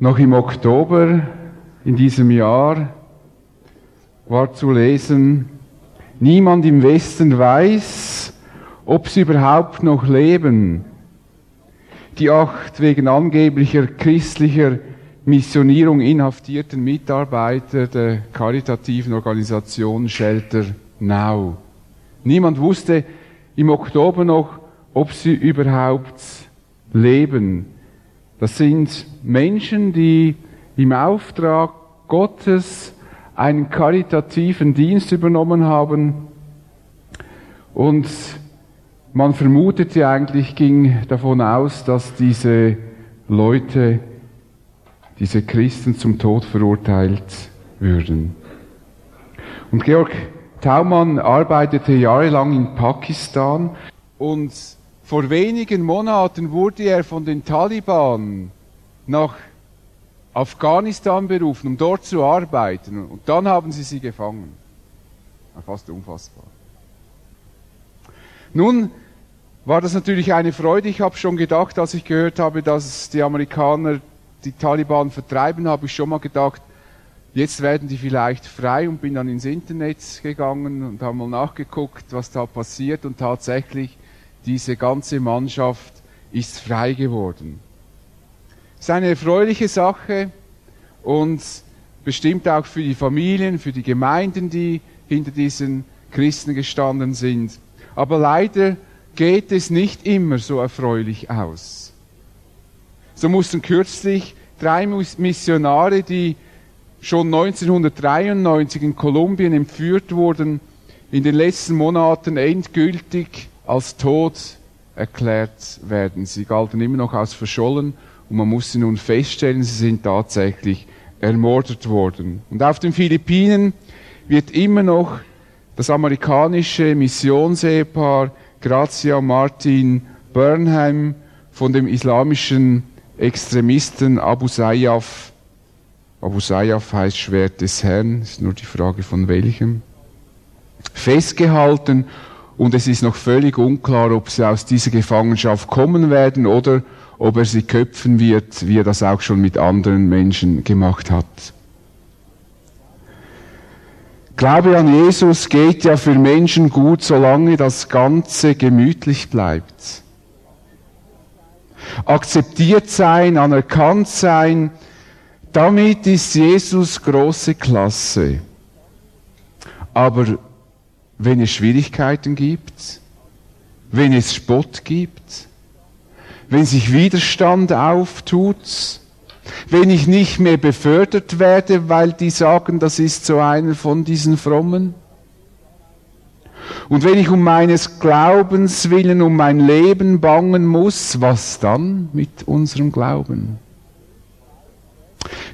Noch im Oktober in diesem Jahr war zu lesen, niemand im Westen weiß, ob sie überhaupt noch leben. Die acht wegen angeblicher christlicher Missionierung inhaftierten Mitarbeiter der karitativen Organisation Shelter Now. Niemand wusste im Oktober noch, ob sie überhaupt leben. Das sind Menschen, die im Auftrag Gottes einen karitativen Dienst übernommen haben und man vermutete eigentlich, ging davon aus, dass diese Leute, diese Christen zum Tod verurteilt würden. Und Georg Taumann arbeitete jahrelang in Pakistan und vor wenigen Monaten wurde er von den Taliban nach Afghanistan berufen, um dort zu arbeiten. Und dann haben sie sie gefangen. Fast unfassbar. Nun war das natürlich eine Freude. Ich habe schon gedacht, als ich gehört habe, dass die Amerikaner die Taliban vertreiben, habe ich schon mal gedacht, jetzt werden die vielleicht frei und bin dann ins Internet gegangen und habe mal nachgeguckt, was da passiert und tatsächlich diese ganze Mannschaft ist frei geworden. Das ist eine erfreuliche Sache und bestimmt auch für die Familien, für die Gemeinden, die hinter diesen Christen gestanden sind. Aber leider geht es nicht immer so erfreulich aus. So mussten kürzlich drei Missionare, die schon 1993 in Kolumbien entführt wurden, in den letzten Monaten endgültig als tot erklärt werden. Sie galten immer noch als verschollen und man musste nun feststellen, sie sind tatsächlich ermordet worden. Und auf den Philippinen wird immer noch das amerikanische Missionsehepaar Grazia Martin Burnham von dem islamischen Extremisten Abu Sayyaf, Abu Sayyaf heißt Schwert des Herrn, ist nur die Frage von welchem, festgehalten und es ist noch völlig unklar, ob sie aus dieser Gefangenschaft kommen werden oder ob er sie köpfen wird, wie er das auch schon mit anderen Menschen gemacht hat. Glaube an Jesus geht ja für Menschen gut, solange das Ganze gemütlich bleibt. Akzeptiert sein, anerkannt sein, damit ist Jesus große Klasse. Aber wenn es Schwierigkeiten gibt, wenn es Spott gibt, wenn sich Widerstand auftut, wenn ich nicht mehr befördert werde, weil die sagen, das ist so einer von diesen Frommen. Und wenn ich um meines Glaubens willen, um mein Leben bangen muss, was dann mit unserem Glauben?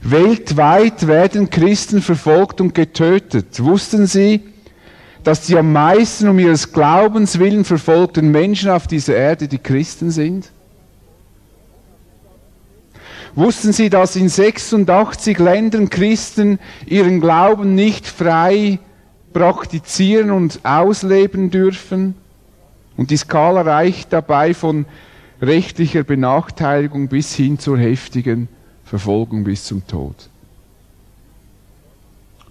Weltweit werden Christen verfolgt und getötet. Wussten Sie, dass die am meisten um ihres Glaubens willen verfolgten Menschen auf dieser Erde die Christen sind? Wussten Sie, dass in 86 Ländern Christen ihren Glauben nicht frei praktizieren und ausleben dürfen? Und die Skala reicht dabei von rechtlicher Benachteiligung bis hin zur heftigen Verfolgung bis zum Tod.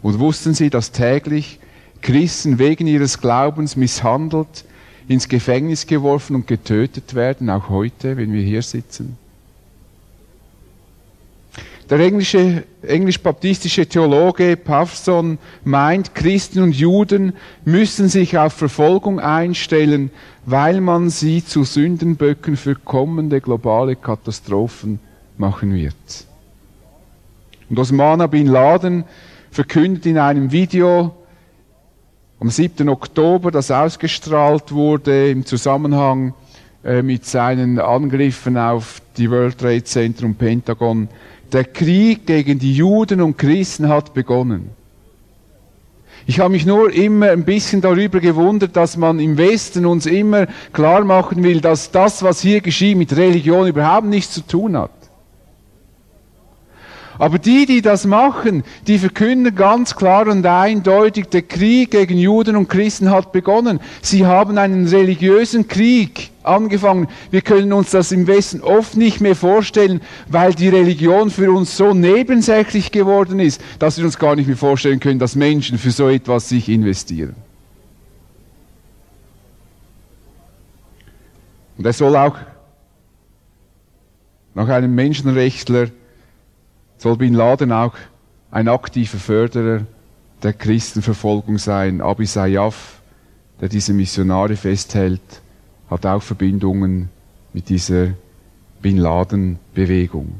Und wussten Sie, dass täglich Christen wegen ihres Glaubens misshandelt, ins Gefängnis geworfen und getötet werden, auch heute, wenn wir hier sitzen? Der englische, englisch-baptistische Theologe Pafson meint, Christen und Juden müssen sich auf Verfolgung einstellen, weil man sie zu Sündenböcken für kommende globale Katastrophen machen wird. Und Osmana Bin Laden verkündet in einem Video am 7. Oktober, das ausgestrahlt wurde im Zusammenhang äh, mit seinen Angriffen auf die World Trade Center und Pentagon, der Krieg gegen die Juden und Christen hat begonnen. Ich habe mich nur immer ein bisschen darüber gewundert, dass man im Westen uns immer klar machen will, dass das, was hier geschieht, mit Religion überhaupt nichts zu tun hat. Aber die, die das machen, die verkünden ganz klar und eindeutig, der Krieg gegen Juden und Christen hat begonnen. Sie haben einen religiösen Krieg angefangen. Wir können uns das im Westen oft nicht mehr vorstellen, weil die Religion für uns so nebensächlich geworden ist, dass wir uns gar nicht mehr vorstellen können, dass Menschen für so etwas sich investieren. Und er soll auch nach einem Menschenrechtler soll Bin Laden auch ein aktiver Förderer der Christenverfolgung sein. Abi Sayyaf, der diese Missionare festhält, hat auch Verbindungen mit dieser Bin Laden-Bewegung.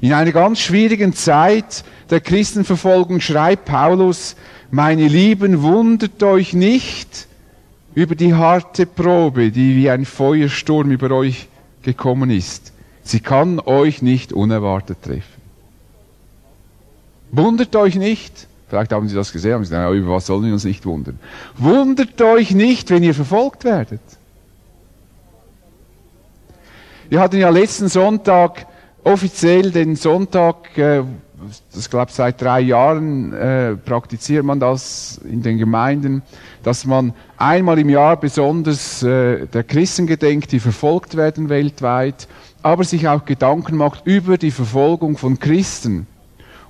In einer ganz schwierigen Zeit der Christenverfolgung schreibt Paulus, meine Lieben, wundert euch nicht über die harte Probe, die wie ein Feuersturm über euch gekommen ist. Sie kann euch nicht unerwartet treffen. Wundert euch nicht, vielleicht haben Sie das gesehen, haben Sie gesagt, über was sollen wir uns nicht wundern. Wundert euch nicht, wenn ihr verfolgt werdet. Wir hatten ja letzten Sonntag offiziell den Sonntag, äh, das glaube ich seit drei Jahren äh, praktiziert man das in den Gemeinden, dass man einmal im Jahr besonders äh, der Christen gedenkt, die verfolgt werden weltweit aber sich auch Gedanken macht über die Verfolgung von Christen.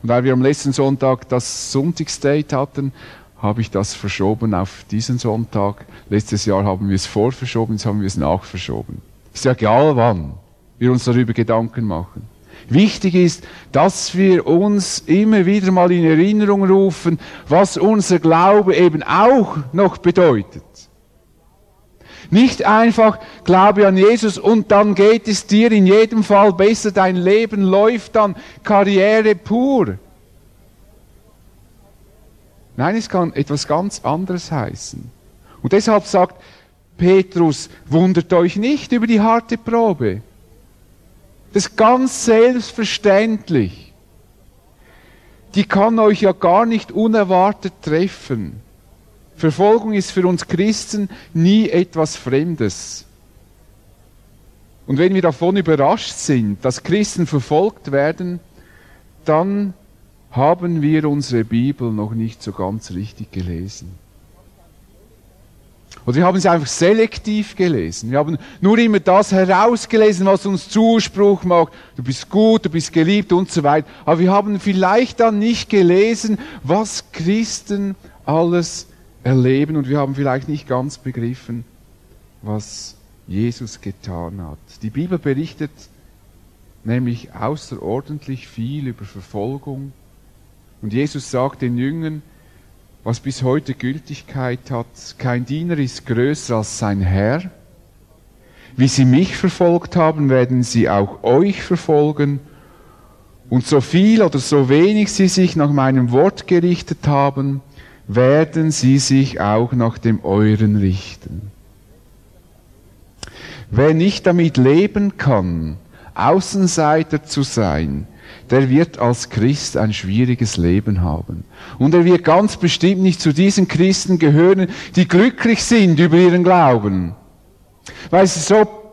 Und weil wir am letzten Sonntag das Sonntagsdate hatten, habe ich das verschoben auf diesen Sonntag. Letztes Jahr haben wir es vorverschoben, jetzt haben wir es nachverschoben. Ist ja egal wann wir uns darüber Gedanken machen. Wichtig ist, dass wir uns immer wieder mal in Erinnerung rufen, was unser Glaube eben auch noch bedeutet. Nicht einfach glaube an Jesus und dann geht es dir in jedem Fall besser, dein Leben läuft dann Karriere pur. Nein, es kann etwas ganz anderes heißen. Und deshalb sagt Petrus, wundert euch nicht über die harte Probe. Das ist ganz selbstverständlich. Die kann euch ja gar nicht unerwartet treffen. Verfolgung ist für uns Christen nie etwas Fremdes. Und wenn wir davon überrascht sind, dass Christen verfolgt werden, dann haben wir unsere Bibel noch nicht so ganz richtig gelesen. Oder wir haben sie einfach selektiv gelesen. Wir haben nur immer das herausgelesen, was uns Zuspruch macht. Du bist gut, du bist geliebt und so weiter. Aber wir haben vielleicht dann nicht gelesen, was Christen alles erleben und wir haben vielleicht nicht ganz begriffen, was Jesus getan hat. Die Bibel berichtet nämlich außerordentlich viel über Verfolgung und Jesus sagt den Jüngern, was bis heute Gültigkeit hat, kein Diener ist größer als sein Herr. Wie sie mich verfolgt haben, werden sie auch euch verfolgen. Und so viel oder so wenig sie sich nach meinem Wort gerichtet haben, werden sie sich auch nach dem euren richten. Wer nicht damit leben kann, Außenseiter zu sein, der wird als Christ ein schwieriges Leben haben. Und er wird ganz bestimmt nicht zu diesen Christen gehören, die glücklich sind über ihren Glauben. Weil sie so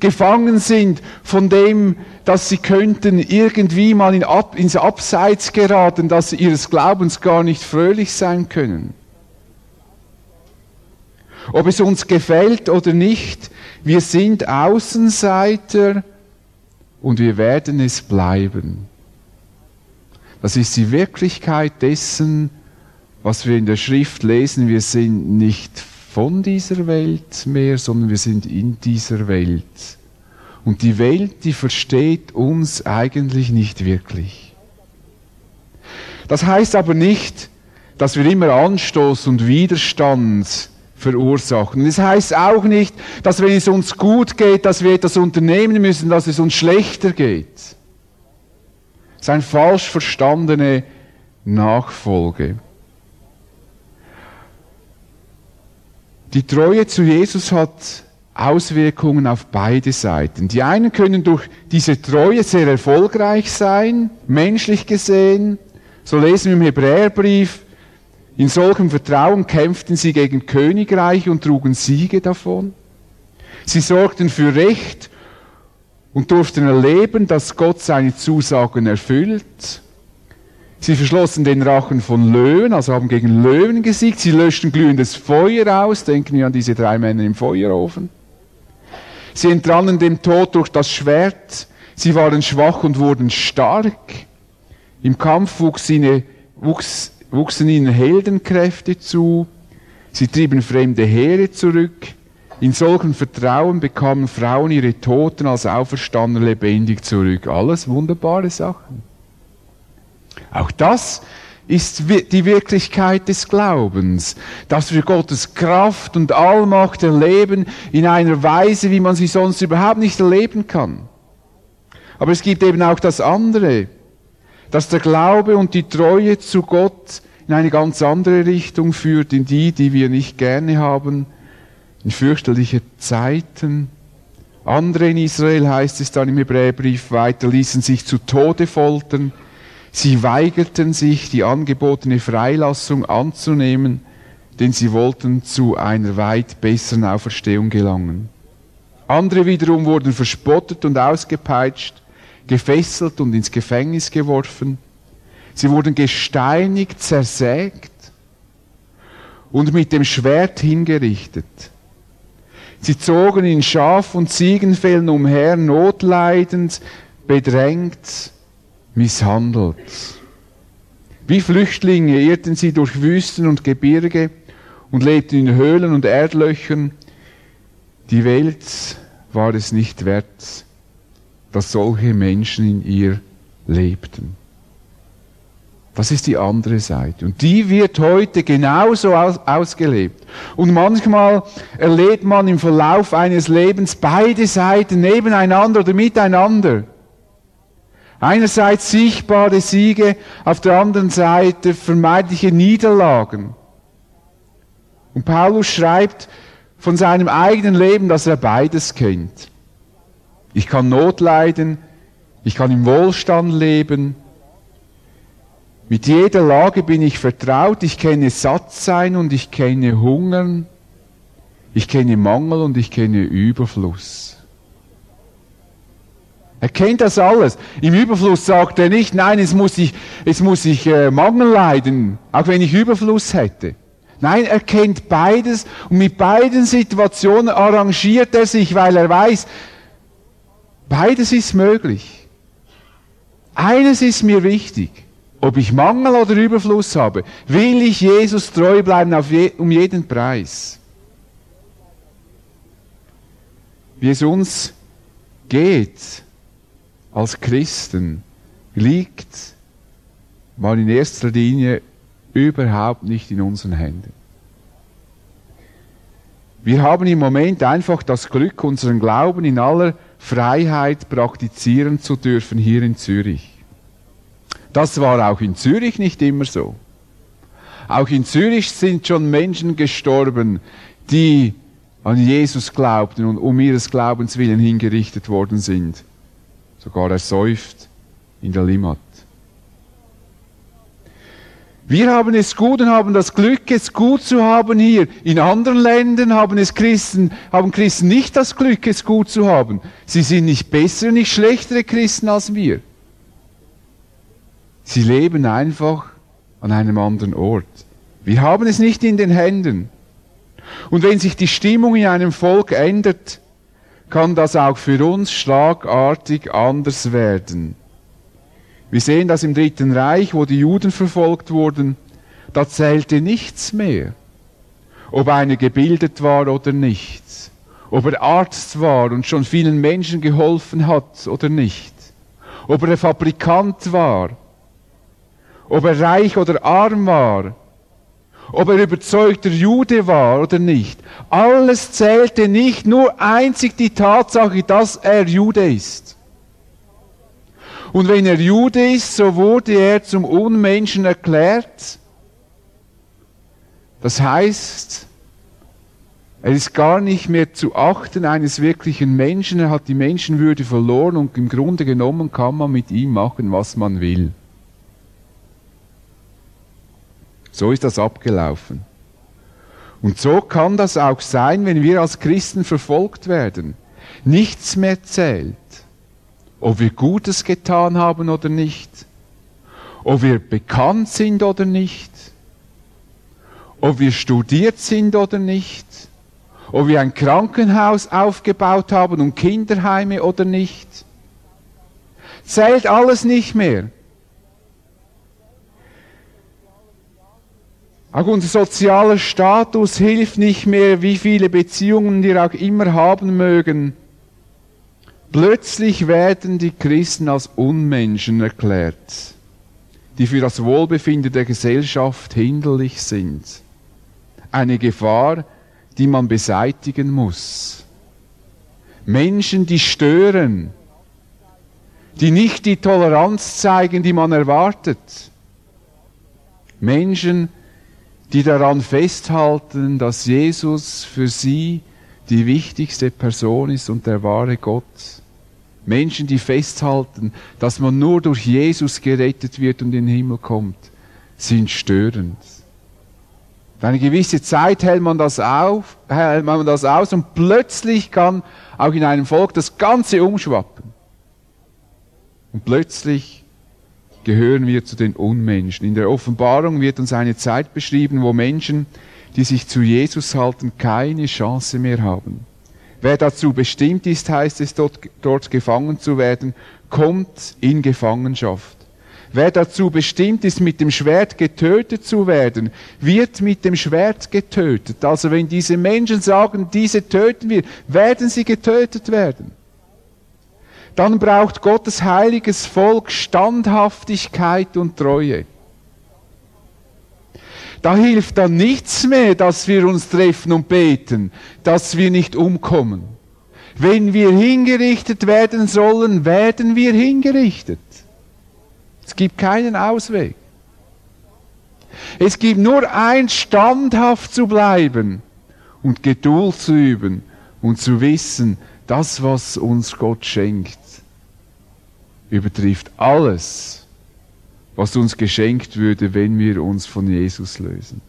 gefangen sind von dem, dass sie könnten irgendwie mal in Ab, ins Abseits geraten, dass sie ihres Glaubens gar nicht fröhlich sein können. Ob es uns gefällt oder nicht, wir sind Außenseiter und wir werden es bleiben. Das ist die Wirklichkeit dessen, was wir in der Schrift lesen. Wir sind nicht von dieser Welt mehr, sondern wir sind in dieser Welt. Und die Welt, die versteht uns eigentlich nicht wirklich. Das heißt aber nicht, dass wir immer Anstoß und Widerstand verursachen. Es das heißt auch nicht, dass wenn es uns gut geht, dass wir etwas unternehmen müssen, dass es uns schlechter geht. Das ist eine falsch verstandene Nachfolge. Die Treue zu Jesus hat Auswirkungen auf beide Seiten. Die einen können durch diese Treue sehr erfolgreich sein, menschlich gesehen. So lesen wir im Hebräerbrief, in solchem Vertrauen kämpften sie gegen Königreich und trugen Siege davon. Sie sorgten für Recht und durften erleben, dass Gott seine Zusagen erfüllt. Sie verschlossen den Rachen von Löwen, also haben gegen Löwen gesiegt. Sie löschten glühendes Feuer aus. Denken wir an diese drei Männer im Feuerofen. Sie entrannen dem Tod durch das Schwert. Sie waren schwach und wurden stark. Im Kampf wuchs ihnen, wuchs, wuchsen ihnen Heldenkräfte zu. Sie trieben fremde Heere zurück. In solchem Vertrauen bekamen Frauen ihre Toten als Auferstandene lebendig zurück. Alles wunderbare Sachen. Auch das ist die Wirklichkeit des Glaubens, dass wir Gottes Kraft und Allmacht erleben in einer Weise, wie man sie sonst überhaupt nicht erleben kann. Aber es gibt eben auch das andere, dass der Glaube und die Treue zu Gott in eine ganz andere Richtung führt, in die, die wir nicht gerne haben, in fürchterliche Zeiten. Andere in Israel, heißt es dann im Hebräerbrief weiter, ließen sich zu Tode foltern. Sie weigerten sich, die angebotene Freilassung anzunehmen, denn sie wollten zu einer weit besseren Auferstehung gelangen. Andere wiederum wurden verspottet und ausgepeitscht, gefesselt und ins Gefängnis geworfen. Sie wurden gesteinigt, zersägt und mit dem Schwert hingerichtet. Sie zogen in Schaf- und Ziegenfällen umher, notleidend, bedrängt, misshandelt. Wie Flüchtlinge irrten sie durch Wüsten und Gebirge und lebten in Höhlen und Erdlöchern. Die Welt war es nicht wert, dass solche Menschen in ihr lebten. Das ist die andere Seite. Und die wird heute genauso aus, ausgelebt. Und manchmal erlebt man im Verlauf eines Lebens beide Seiten nebeneinander oder miteinander. Einerseits sichtbare Siege, auf der anderen Seite vermeintliche Niederlagen. Und Paulus schreibt von seinem eigenen Leben, dass er beides kennt. Ich kann Not leiden, ich kann im Wohlstand leben, mit jeder Lage bin ich vertraut, ich kenne Sattsein und ich kenne Hungern, ich kenne Mangel und ich kenne Überfluss. Er kennt das alles. Im Überfluss sagt er nicht, nein, es muss ich, es muss ich äh, Mangel leiden, auch wenn ich Überfluss hätte. Nein, er kennt beides und mit beiden Situationen arrangiert er sich, weil er weiß, beides ist möglich. Eines ist mir wichtig. Ob ich Mangel oder Überfluss habe, will ich Jesus treu bleiben je, um jeden Preis. Wie es uns geht als Christen, liegt mal in erster Linie überhaupt nicht in unseren Händen. Wir haben im Moment einfach das Glück, unseren Glauben in aller Freiheit praktizieren zu dürfen hier in Zürich. Das war auch in Zürich nicht immer so. Auch in Zürich sind schon Menschen gestorben, die an Jesus glaubten und um ihres Glaubens willen hingerichtet worden sind. Sogar ersäuft in der Limmat. Wir haben es gut und haben das Glück, es gut zu haben hier. In anderen Ländern haben es Christen, haben Christen nicht das Glück, es gut zu haben. Sie sind nicht bessere, nicht schlechtere Christen als wir. Sie leben einfach an einem anderen Ort. Wir haben es nicht in den Händen. Und wenn sich die Stimmung in einem Volk ändert, kann das auch für uns schlagartig anders werden. Wir sehen das im Dritten Reich, wo die Juden verfolgt wurden, da zählte nichts mehr. Ob einer gebildet war oder nicht, ob er Arzt war und schon vielen Menschen geholfen hat oder nicht, ob er Fabrikant war ob er reich oder arm war, ob er überzeugter Jude war oder nicht. Alles zählte nicht, nur einzig die Tatsache, dass er Jude ist. Und wenn er Jude ist, so wurde er zum Unmenschen erklärt. Das heißt, er ist gar nicht mehr zu achten eines wirklichen Menschen, er hat die Menschenwürde verloren und im Grunde genommen kann man mit ihm machen, was man will. So ist das abgelaufen. Und so kann das auch sein, wenn wir als Christen verfolgt werden. Nichts mehr zählt. ob wir Gutes getan haben oder nicht, ob wir bekannt sind oder nicht, ob wir studiert sind oder nicht, ob wir ein Krankenhaus aufgebaut haben und Kinderheime oder nicht. Zählt alles nicht mehr. Auch unser sozialer Status hilft nicht mehr, wie viele Beziehungen wir auch immer haben mögen. Plötzlich werden die Christen als Unmenschen erklärt, die für das Wohlbefinden der Gesellschaft hinderlich sind. Eine Gefahr, die man beseitigen muss. Menschen, die stören, die nicht die Toleranz zeigen, die man erwartet. Menschen, die daran festhalten, dass Jesus für sie die wichtigste Person ist und der wahre Gott. Menschen, die festhalten, dass man nur durch Jesus gerettet wird und in den Himmel kommt, sind störend. Für eine gewisse Zeit hält man das auf, hält man das aus und plötzlich kann auch in einem Volk das Ganze umschwappen. Und plötzlich gehören wir zu den Unmenschen. In der Offenbarung wird uns eine Zeit beschrieben, wo Menschen, die sich zu Jesus halten, keine Chance mehr haben. Wer dazu bestimmt ist, heißt es dort, dort gefangen zu werden, kommt in Gefangenschaft. Wer dazu bestimmt ist, mit dem Schwert getötet zu werden, wird mit dem Schwert getötet. Also wenn diese Menschen sagen, diese töten wir, werden sie getötet werden dann braucht Gottes heiliges Volk Standhaftigkeit und Treue. Da hilft dann nichts mehr, dass wir uns treffen und beten, dass wir nicht umkommen. Wenn wir hingerichtet werden sollen, werden wir hingerichtet. Es gibt keinen Ausweg. Es gibt nur ein, standhaft zu bleiben und Geduld zu üben und zu wissen, das, was uns Gott schenkt, übertrifft alles, was uns geschenkt würde, wenn wir uns von Jesus lösen.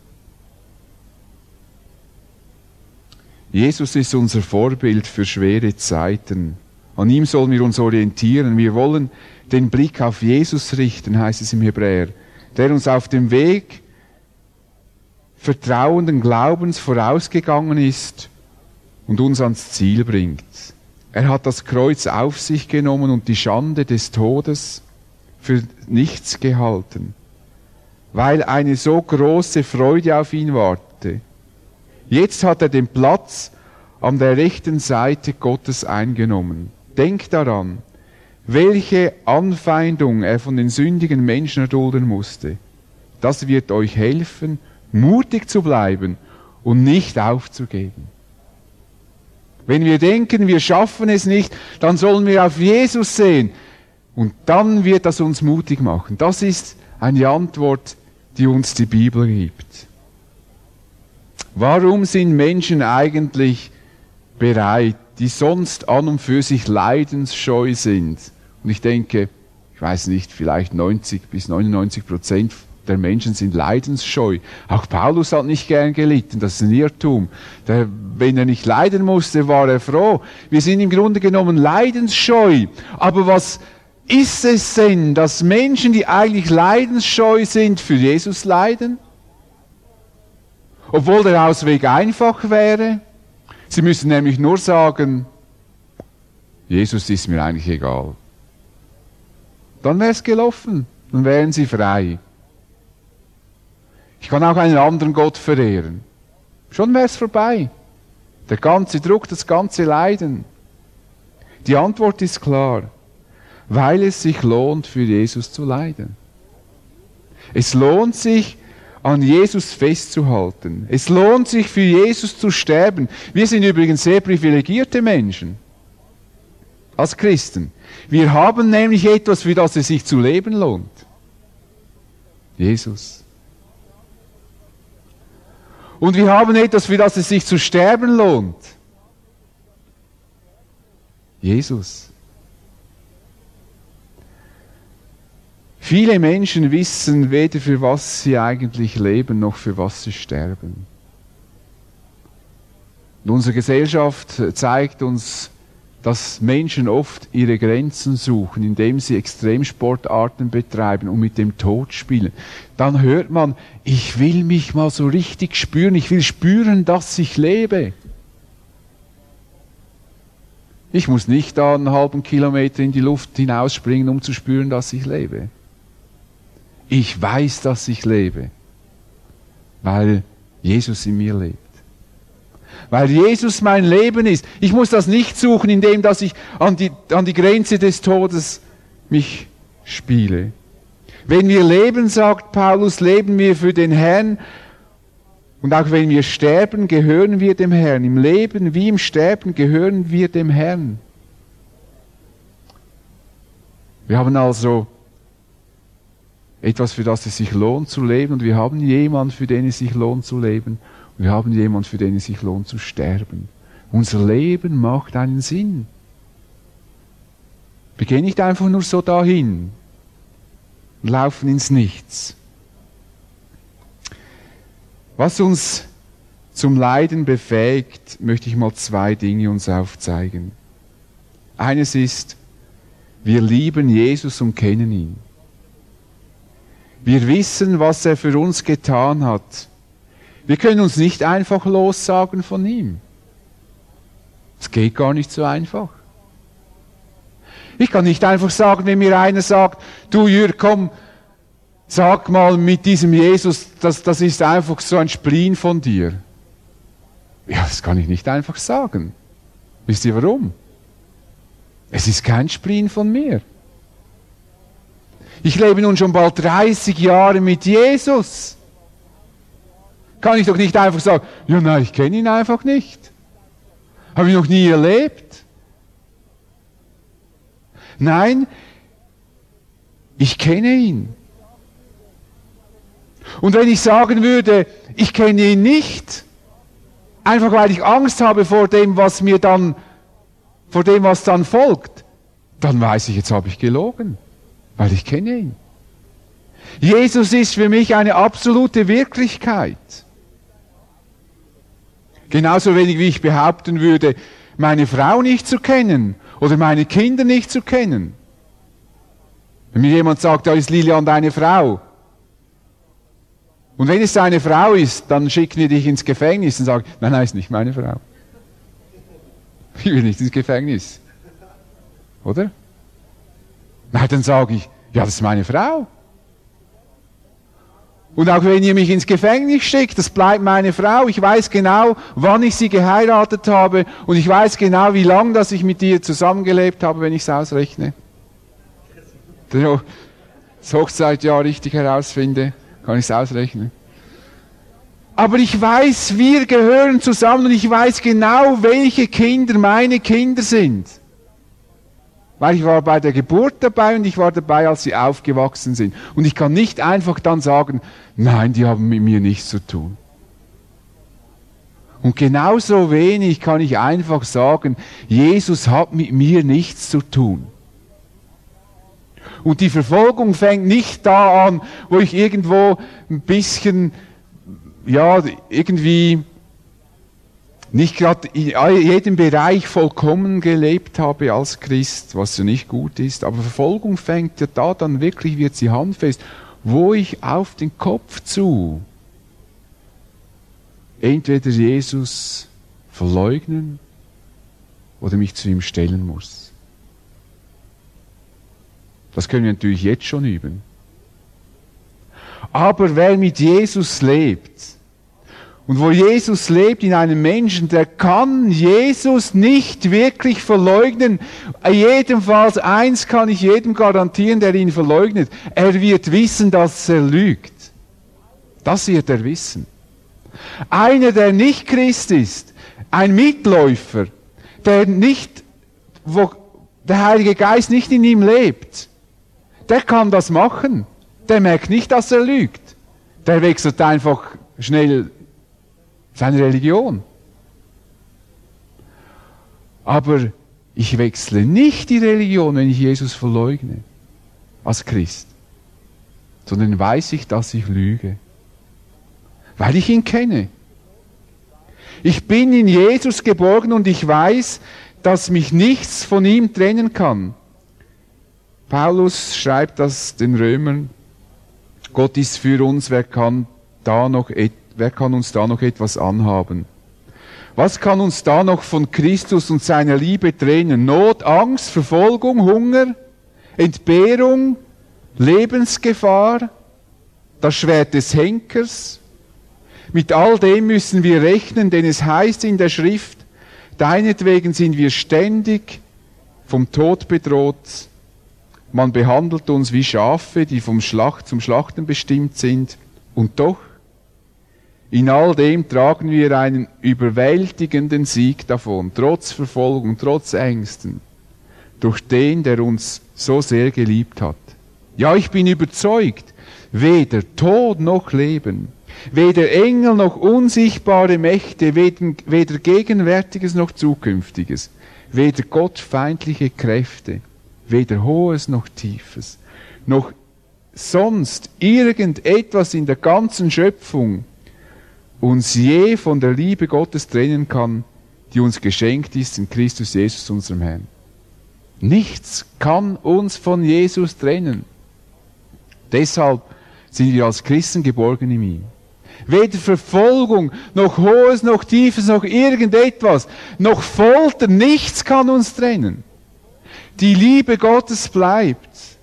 Jesus ist unser Vorbild für schwere Zeiten. An ihm sollen wir uns orientieren. Wir wollen den Blick auf Jesus richten, heißt es im Hebräer, der uns auf dem Weg vertrauenden Glaubens vorausgegangen ist und uns ans Ziel bringt. Er hat das Kreuz auf sich genommen und die Schande des Todes für nichts gehalten, weil eine so große Freude auf ihn warte. Jetzt hat er den Platz an der rechten Seite Gottes eingenommen. Denkt daran, welche Anfeindung er von den sündigen Menschen erdulden musste. Das wird euch helfen, mutig zu bleiben und nicht aufzugeben. Wenn wir denken, wir schaffen es nicht, dann sollen wir auf Jesus sehen. Und dann wird das uns mutig machen. Das ist eine Antwort, die uns die Bibel gibt. Warum sind Menschen eigentlich bereit, die sonst an und für sich leidensscheu sind? Und ich denke, ich weiß nicht, vielleicht 90 bis 99 Prozent der Menschen sind leidensscheu. Auch Paulus hat nicht gern gelitten, das ist ein Irrtum. Der, wenn er nicht leiden musste, war er froh. Wir sind im Grunde genommen leidensscheu. Aber was ist es denn, dass Menschen, die eigentlich leidensscheu sind, für Jesus leiden? Obwohl der Ausweg einfach wäre. Sie müssen nämlich nur sagen, Jesus ist mir eigentlich egal. Dann wäre es gelaufen, dann wären sie frei. Ich kann auch einen anderen Gott verehren. Schon wäre es vorbei. Der ganze Druck, das ganze Leiden. Die Antwort ist klar. Weil es sich lohnt, für Jesus zu leiden. Es lohnt sich, an Jesus festzuhalten. Es lohnt sich, für Jesus zu sterben. Wir sind übrigens sehr privilegierte Menschen. Als Christen. Wir haben nämlich etwas, für das es sich zu leben lohnt. Jesus. Und wir haben etwas, für das es sich zu sterben lohnt. Jesus. Viele Menschen wissen weder für was sie eigentlich leben, noch für was sie sterben. Und unsere Gesellschaft zeigt uns dass Menschen oft ihre Grenzen suchen, indem sie Extremsportarten betreiben und mit dem Tod spielen. Dann hört man, ich will mich mal so richtig spüren, ich will spüren, dass ich lebe. Ich muss nicht da einen halben Kilometer in die Luft hinausspringen, um zu spüren, dass ich lebe. Ich weiß, dass ich lebe, weil Jesus in mir lebt. Weil Jesus mein Leben ist. Ich muss das nicht suchen, indem dass ich an die, an die Grenze des Todes mich spiele. Wenn wir leben, sagt Paulus, leben wir für den Herrn. Und auch wenn wir sterben, gehören wir dem Herrn. Im Leben wie im Sterben gehören wir dem Herrn. Wir haben also etwas, für das es sich lohnt zu leben und wir haben jemanden, für den es sich lohnt zu leben wir haben jemanden, für den es sich lohnt zu sterben. Unser Leben macht einen Sinn. Wir gehen nicht einfach nur so dahin laufen ins Nichts. Was uns zum Leiden befähigt, möchte ich mal zwei Dinge uns aufzeigen. Eines ist, wir lieben Jesus und kennen ihn. Wir wissen, was er für uns getan hat. Wir können uns nicht einfach lossagen von ihm. Es geht gar nicht so einfach. Ich kann nicht einfach sagen, wenn mir einer sagt, du Jürg, komm, sag mal mit diesem Jesus, das, das ist einfach so ein Spleen von dir. Ja, das kann ich nicht einfach sagen. Wisst ihr warum? Es ist kein Spleen von mir. Ich lebe nun schon bald 30 Jahre mit Jesus. Kann ich doch nicht einfach sagen, ja nein, ich kenne ihn einfach nicht. Habe ich noch nie erlebt. Nein, ich kenne ihn. Und wenn ich sagen würde, ich kenne ihn nicht, einfach weil ich Angst habe vor dem, was mir dann, vor dem, was dann folgt, dann weiß ich, jetzt habe ich gelogen. Weil ich kenne ihn. Jesus ist für mich eine absolute Wirklichkeit. Genauso wenig wie ich behaupten würde, meine Frau nicht zu kennen oder meine Kinder nicht zu kennen. Wenn mir jemand sagt, da ist Lilian deine Frau. Und wenn es seine Frau ist, dann schicken wir dich ins Gefängnis und sagen, nein, nein, ist nicht meine Frau. Ich will nicht ins Gefängnis. Oder? Nein, dann sage ich, ja, das ist meine Frau. Und auch wenn ihr mich ins Gefängnis schickt, das bleibt meine Frau. Ich weiß genau, wann ich sie geheiratet habe und ich weiß genau, wie lange, dass ich mit ihr zusammengelebt habe, wenn ich es ausrechne. Das Hochzeitjahr richtig herausfinde, kann ich es ausrechnen. Aber ich weiß, wir gehören zusammen und ich weiß genau, welche Kinder meine Kinder sind. Weil ich war bei der Geburt dabei und ich war dabei, als sie aufgewachsen sind. Und ich kann nicht einfach dann sagen, nein, die haben mit mir nichts zu tun. Und genauso wenig kann ich einfach sagen, Jesus hat mit mir nichts zu tun. Und die Verfolgung fängt nicht da an, wo ich irgendwo ein bisschen, ja, irgendwie nicht gerade in jedem Bereich vollkommen gelebt habe als Christ, was ja nicht gut ist, aber Verfolgung fängt ja da dann wirklich, wird sie handfest, wo ich auf den Kopf zu entweder Jesus verleugnen oder mich zu ihm stellen muss. Das können wir natürlich jetzt schon üben. Aber wer mit Jesus lebt, und wo Jesus lebt in einem Menschen, der kann Jesus nicht wirklich verleugnen. Jedenfalls eins kann ich jedem garantieren, der ihn verleugnet. Er wird wissen, dass er lügt. Das wird er wissen. Einer, der nicht Christ ist, ein Mitläufer, der nicht, wo der Heilige Geist nicht in ihm lebt, der kann das machen. Der merkt nicht, dass er lügt. Der wechselt einfach schnell seine Religion. Aber ich wechsle nicht die Religion, wenn ich Jesus verleugne, als Christ, sondern weiß ich, dass ich lüge, weil ich ihn kenne. Ich bin in Jesus geborgen und ich weiß, dass mich nichts von ihm trennen kann. Paulus schreibt das den Römern, Gott ist für uns, wer kann, da noch, wer kann uns da noch etwas anhaben? Was kann uns da noch von Christus und seiner Liebe trennen? Not, Angst, Verfolgung, Hunger, Entbehrung, Lebensgefahr, das Schwert des Henkers. Mit all dem müssen wir rechnen, denn es heißt in der Schrift, deinetwegen sind wir ständig vom Tod bedroht. Man behandelt uns wie Schafe, die vom Schlacht zum Schlachten bestimmt sind. Und doch in all dem tragen wir einen überwältigenden Sieg davon, trotz Verfolgung, trotz Ängsten, durch den, der uns so sehr geliebt hat. Ja, ich bin überzeugt, weder Tod noch Leben, weder Engel noch unsichtbare Mächte, weder, weder Gegenwärtiges noch Zukünftiges, weder gottfeindliche Kräfte, weder Hohes noch Tiefes, noch sonst irgendetwas in der ganzen Schöpfung uns je von der Liebe Gottes trennen kann, die uns geschenkt ist in Christus Jesus, unserem Herrn. Nichts kann uns von Jesus trennen. Deshalb sind wir als Christen geborgen in ihm. Weder Verfolgung, noch Hohes, noch Tiefes, noch irgendetwas, noch Folter, nichts kann uns trennen. Die Liebe Gottes bleibt.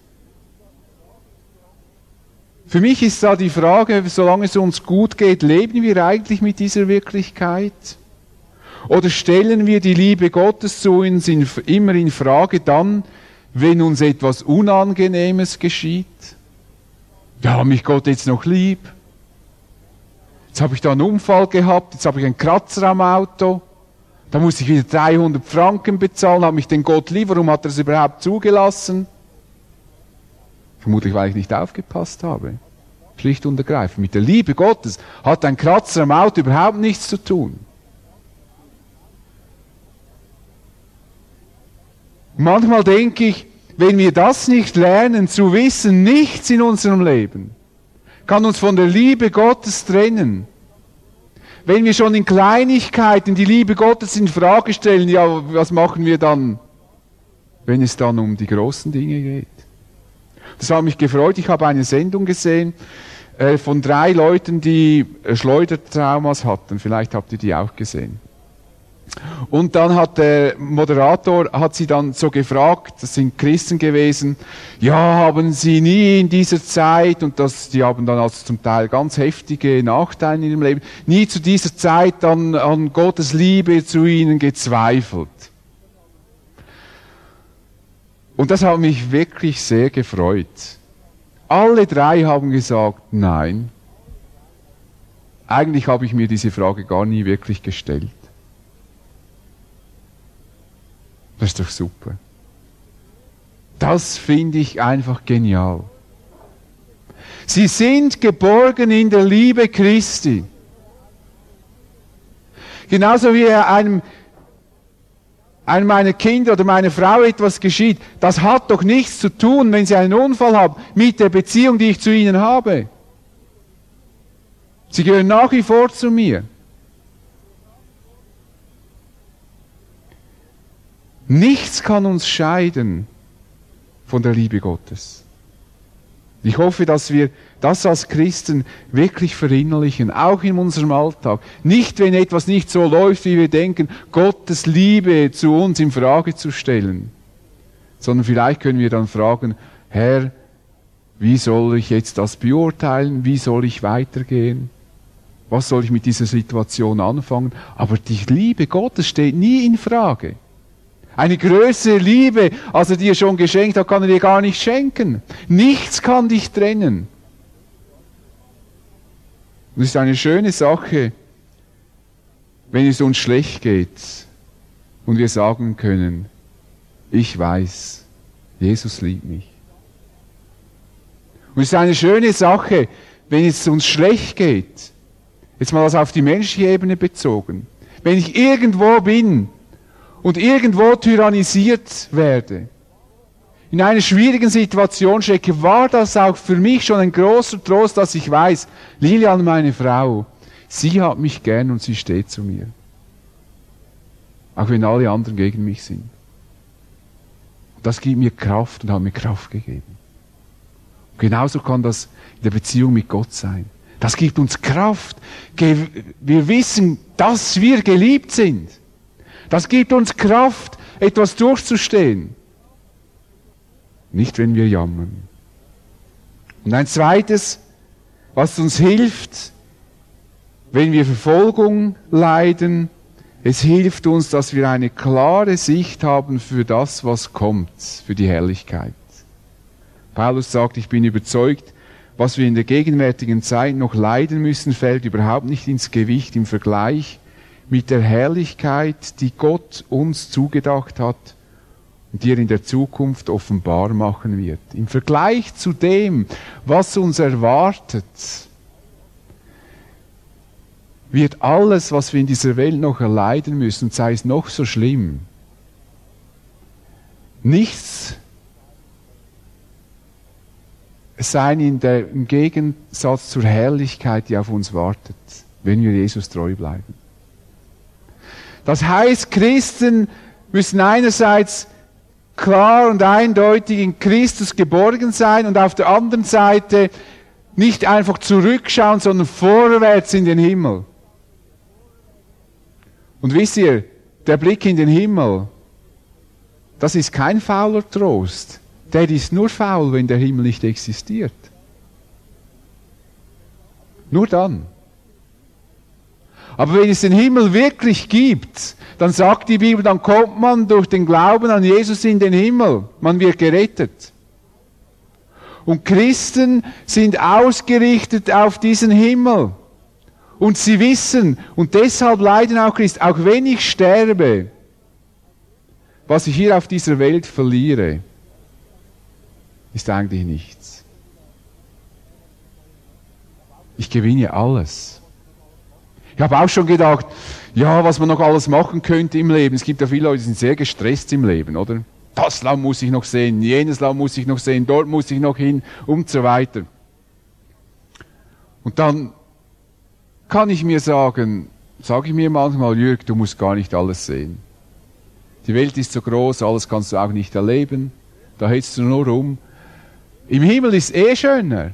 Für mich ist da die Frage, solange es uns gut geht, leben wir eigentlich mit dieser Wirklichkeit? Oder stellen wir die Liebe Gottes zu uns in, immer in Frage dann, wenn uns etwas Unangenehmes geschieht? Ja, mich Gott jetzt noch lieb. Jetzt habe ich da einen Unfall gehabt, jetzt habe ich einen Kratzer am Auto. Da muss ich wieder 300 Franken bezahlen, habe mich den Gott lieb, warum hat er es überhaupt zugelassen? Vermutlich, weil ich nicht aufgepasst habe. Schlicht und ergreifend. Mit der Liebe Gottes hat ein Kratzer am Auto überhaupt nichts zu tun. Manchmal denke ich, wenn wir das nicht lernen, zu wissen, nichts in unserem Leben kann uns von der Liebe Gottes trennen. Wenn wir schon in Kleinigkeiten die Liebe Gottes in Frage stellen, ja, was machen wir dann, wenn es dann um die großen Dinge geht? Das hat mich gefreut. Ich habe eine Sendung gesehen äh, von drei Leuten, die äh, Schleudertraumas hatten. Vielleicht habt ihr die auch gesehen. Und dann hat der Moderator, hat sie dann so gefragt, das sind Christen gewesen, ja, haben sie nie in dieser Zeit, und das, die haben dann also zum Teil ganz heftige Nachteile in ihrem Leben, nie zu dieser Zeit dann an Gottes Liebe zu ihnen gezweifelt. Und das hat mich wirklich sehr gefreut. Alle drei haben gesagt, nein. Eigentlich habe ich mir diese Frage gar nie wirklich gestellt. Das ist doch super. Das finde ich einfach genial. Sie sind geborgen in der Liebe Christi. Genauso wie einem einem meiner Kinder oder meiner Frau etwas geschieht, das hat doch nichts zu tun, wenn sie einen Unfall haben, mit der Beziehung, die ich zu ihnen habe. Sie gehören nach wie vor zu mir. Nichts kann uns scheiden von der Liebe Gottes. Ich hoffe, dass wir das als Christen wirklich verinnerlichen, auch in unserem Alltag. Nicht, wenn etwas nicht so läuft, wie wir denken, Gottes Liebe zu uns in Frage zu stellen, sondern vielleicht können wir dann fragen, Herr, wie soll ich jetzt das beurteilen? Wie soll ich weitergehen? Was soll ich mit dieser Situation anfangen? Aber die Liebe Gottes steht nie in Frage. Eine größere Liebe, als er dir schon geschenkt hat, kann er dir gar nicht schenken. Nichts kann dich trennen. Und es ist eine schöne Sache, wenn es uns schlecht geht und wir sagen können, ich weiß, Jesus liebt mich. Und es ist eine schöne Sache, wenn es uns schlecht geht, jetzt mal das auf die menschliche Ebene bezogen, wenn ich irgendwo bin und irgendwo tyrannisiert werde, in einer schwierigen Situation stecke, war das auch für mich schon ein großer Trost, dass ich weiß, Lilian, meine Frau, sie hat mich gern und sie steht zu mir. auch wenn alle anderen gegen mich sind. Das gibt mir Kraft und hat mir Kraft gegeben. Und genauso kann das in der Beziehung mit Gott sein. Das gibt uns Kraft. Wir wissen, dass wir geliebt sind. Das gibt uns Kraft, etwas durchzustehen. Nicht, wenn wir jammern. Und ein zweites, was uns hilft, wenn wir Verfolgung leiden, es hilft uns, dass wir eine klare Sicht haben für das, was kommt, für die Herrlichkeit. Paulus sagt, ich bin überzeugt, was wir in der gegenwärtigen Zeit noch leiden müssen, fällt überhaupt nicht ins Gewicht im Vergleich mit der Herrlichkeit, die Gott uns zugedacht hat die er in der Zukunft offenbar machen wird. Im Vergleich zu dem, was uns erwartet, wird alles, was wir in dieser Welt noch erleiden müssen, sei es noch so schlimm, nichts sein in der, im Gegensatz zur Herrlichkeit, die auf uns wartet, wenn wir Jesus treu bleiben. Das heißt, Christen müssen einerseits klar und eindeutig in Christus geborgen sein und auf der anderen Seite nicht einfach zurückschauen, sondern vorwärts in den Himmel. Und wisst ihr, der Blick in den Himmel, das ist kein fauler Trost. Der ist nur faul, wenn der Himmel nicht existiert. Nur dann. Aber wenn es den Himmel wirklich gibt, dann sagt die Bibel, dann kommt man durch den Glauben an Jesus in den Himmel. Man wird gerettet. Und Christen sind ausgerichtet auf diesen Himmel. Und sie wissen, und deshalb leiden auch Christen, auch wenn ich sterbe, was ich hier auf dieser Welt verliere, ist eigentlich nichts. Ich gewinne alles. Ich habe auch schon gedacht, ja, was man noch alles machen könnte im Leben. Es gibt ja viele Leute, die sind sehr gestresst im Leben, oder? Das Land muss ich noch sehen, jenes Land muss ich noch sehen, dort muss ich noch hin und so weiter. Und dann kann ich mir sagen, sage ich mir manchmal, Jürg, du musst gar nicht alles sehen. Die Welt ist so groß, alles kannst du auch nicht erleben. Da hältst du nur rum. Im Himmel ist eh schöner.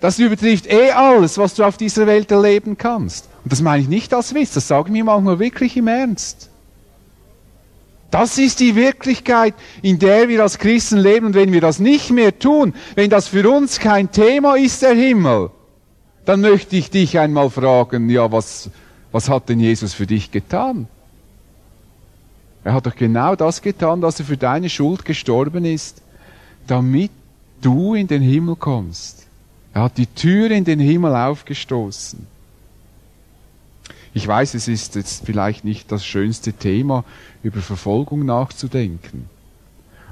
Das übertrifft eh alles, was du auf dieser Welt erleben kannst. Und das meine ich nicht als Witz, das sage ich mir manchmal wirklich im Ernst. Das ist die Wirklichkeit, in der wir als Christen leben. Und wenn wir das nicht mehr tun, wenn das für uns kein Thema ist, der Himmel, dann möchte ich dich einmal fragen, ja, was, was hat denn Jesus für dich getan? Er hat doch genau das getan, dass er für deine Schuld gestorben ist, damit du in den Himmel kommst. Er hat die Tür in den Himmel aufgestoßen. Ich weiß, es ist jetzt vielleicht nicht das schönste Thema, über Verfolgung nachzudenken.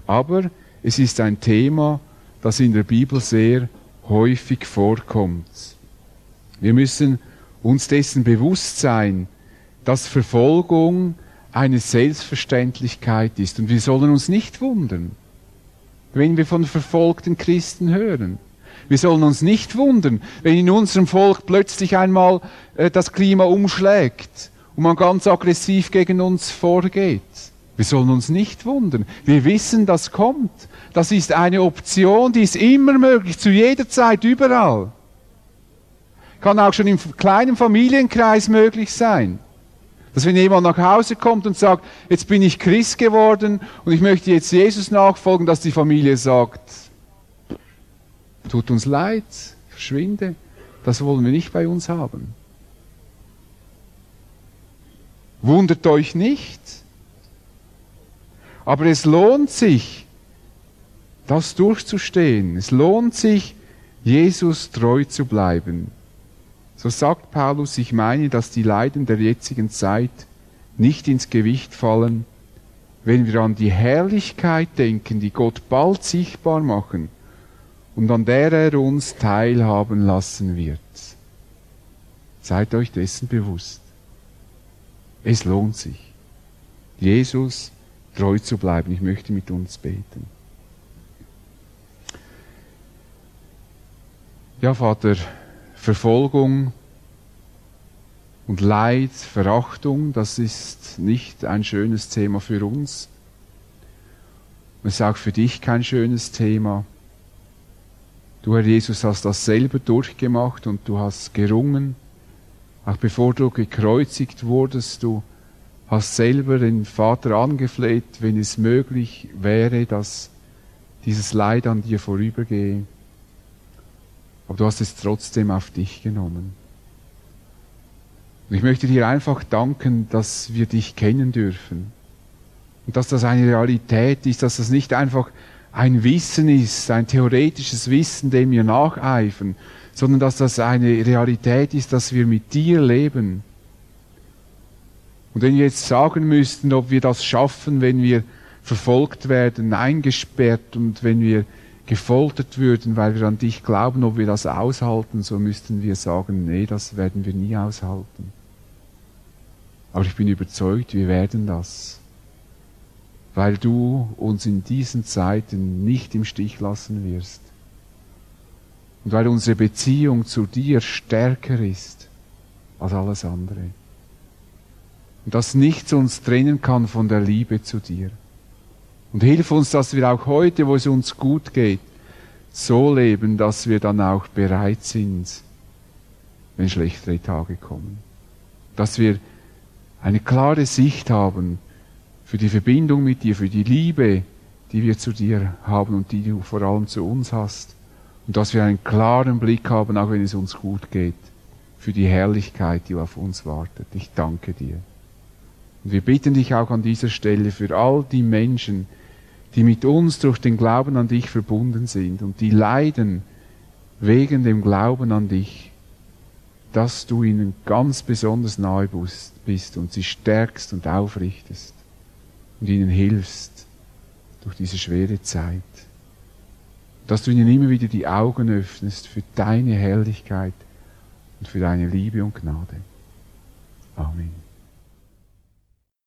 Aber es ist ein Thema, das in der Bibel sehr häufig vorkommt. Wir müssen uns dessen bewusst sein, dass Verfolgung eine Selbstverständlichkeit ist. Und wir sollen uns nicht wundern, wenn wir von verfolgten Christen hören. Wir sollen uns nicht wundern, wenn in unserem Volk plötzlich einmal äh, das Klima umschlägt und man ganz aggressiv gegen uns vorgeht. Wir sollen uns nicht wundern. Wir wissen, das kommt. Das ist eine Option, die ist immer möglich, zu jeder Zeit, überall. Kann auch schon im kleinen Familienkreis möglich sein. Dass wenn jemand nach Hause kommt und sagt, jetzt bin ich Christ geworden und ich möchte jetzt Jesus nachfolgen, dass die Familie sagt, tut uns leid, verschwinde, das wollen wir nicht bei uns haben. Wundert euch nicht, aber es lohnt sich, das durchzustehen. Es lohnt sich, Jesus treu zu bleiben. So sagt Paulus, ich meine, dass die Leiden der jetzigen Zeit nicht ins Gewicht fallen, wenn wir an die Herrlichkeit denken, die Gott bald sichtbar machen und an der er uns teilhaben lassen wird. Seid euch dessen bewusst. Es lohnt sich, Jesus treu zu bleiben. Ich möchte mit uns beten. Ja, Vater, Verfolgung Und Leid, Verachtung, das ist nicht ein schönes Thema für uns. Es ist auch für dich kein schönes Thema. Du, Herr Jesus, hast das selber durchgemacht und du hast gerungen. Auch bevor du gekreuzigt wurdest, du hast selber den Vater angefleht, wenn es möglich wäre, dass dieses Leid an dir vorübergehe. Aber du hast es trotzdem auf dich genommen. Und ich möchte dir einfach danken, dass wir dich kennen dürfen. Und dass das eine Realität ist, dass das nicht einfach ein Wissen ist, ein theoretisches Wissen, dem wir nacheifern, sondern dass das eine Realität ist, dass wir mit dir leben. Und wenn wir jetzt sagen müssten, ob wir das schaffen, wenn wir verfolgt werden, eingesperrt und wenn wir gefoltert würden, weil wir an dich glauben, ob wir das aushalten, so müssten wir sagen, nee, das werden wir nie aushalten. Aber ich bin überzeugt, wir werden das weil du uns in diesen Zeiten nicht im Stich lassen wirst. Und weil unsere Beziehung zu dir stärker ist als alles andere. Und dass nichts uns trennen kann von der Liebe zu dir. Und hilf uns, dass wir auch heute, wo es uns gut geht, so leben, dass wir dann auch bereit sind, wenn schlechtere Tage kommen. Dass wir eine klare Sicht haben, für die Verbindung mit dir, für die Liebe, die wir zu dir haben und die du vor allem zu uns hast. Und dass wir einen klaren Blick haben, auch wenn es uns gut geht, für die Herrlichkeit, die auf uns wartet. Ich danke dir. Und wir bitten dich auch an dieser Stelle für all die Menschen, die mit uns durch den Glauben an dich verbunden sind und die leiden wegen dem Glauben an dich, dass du ihnen ganz besonders nahe bist und sie stärkst und aufrichtest und ihnen hilfst durch diese schwere Zeit. Dass du ihnen immer wieder die Augen öffnest für deine Herrlichkeit und für deine Liebe und Gnade. Amen.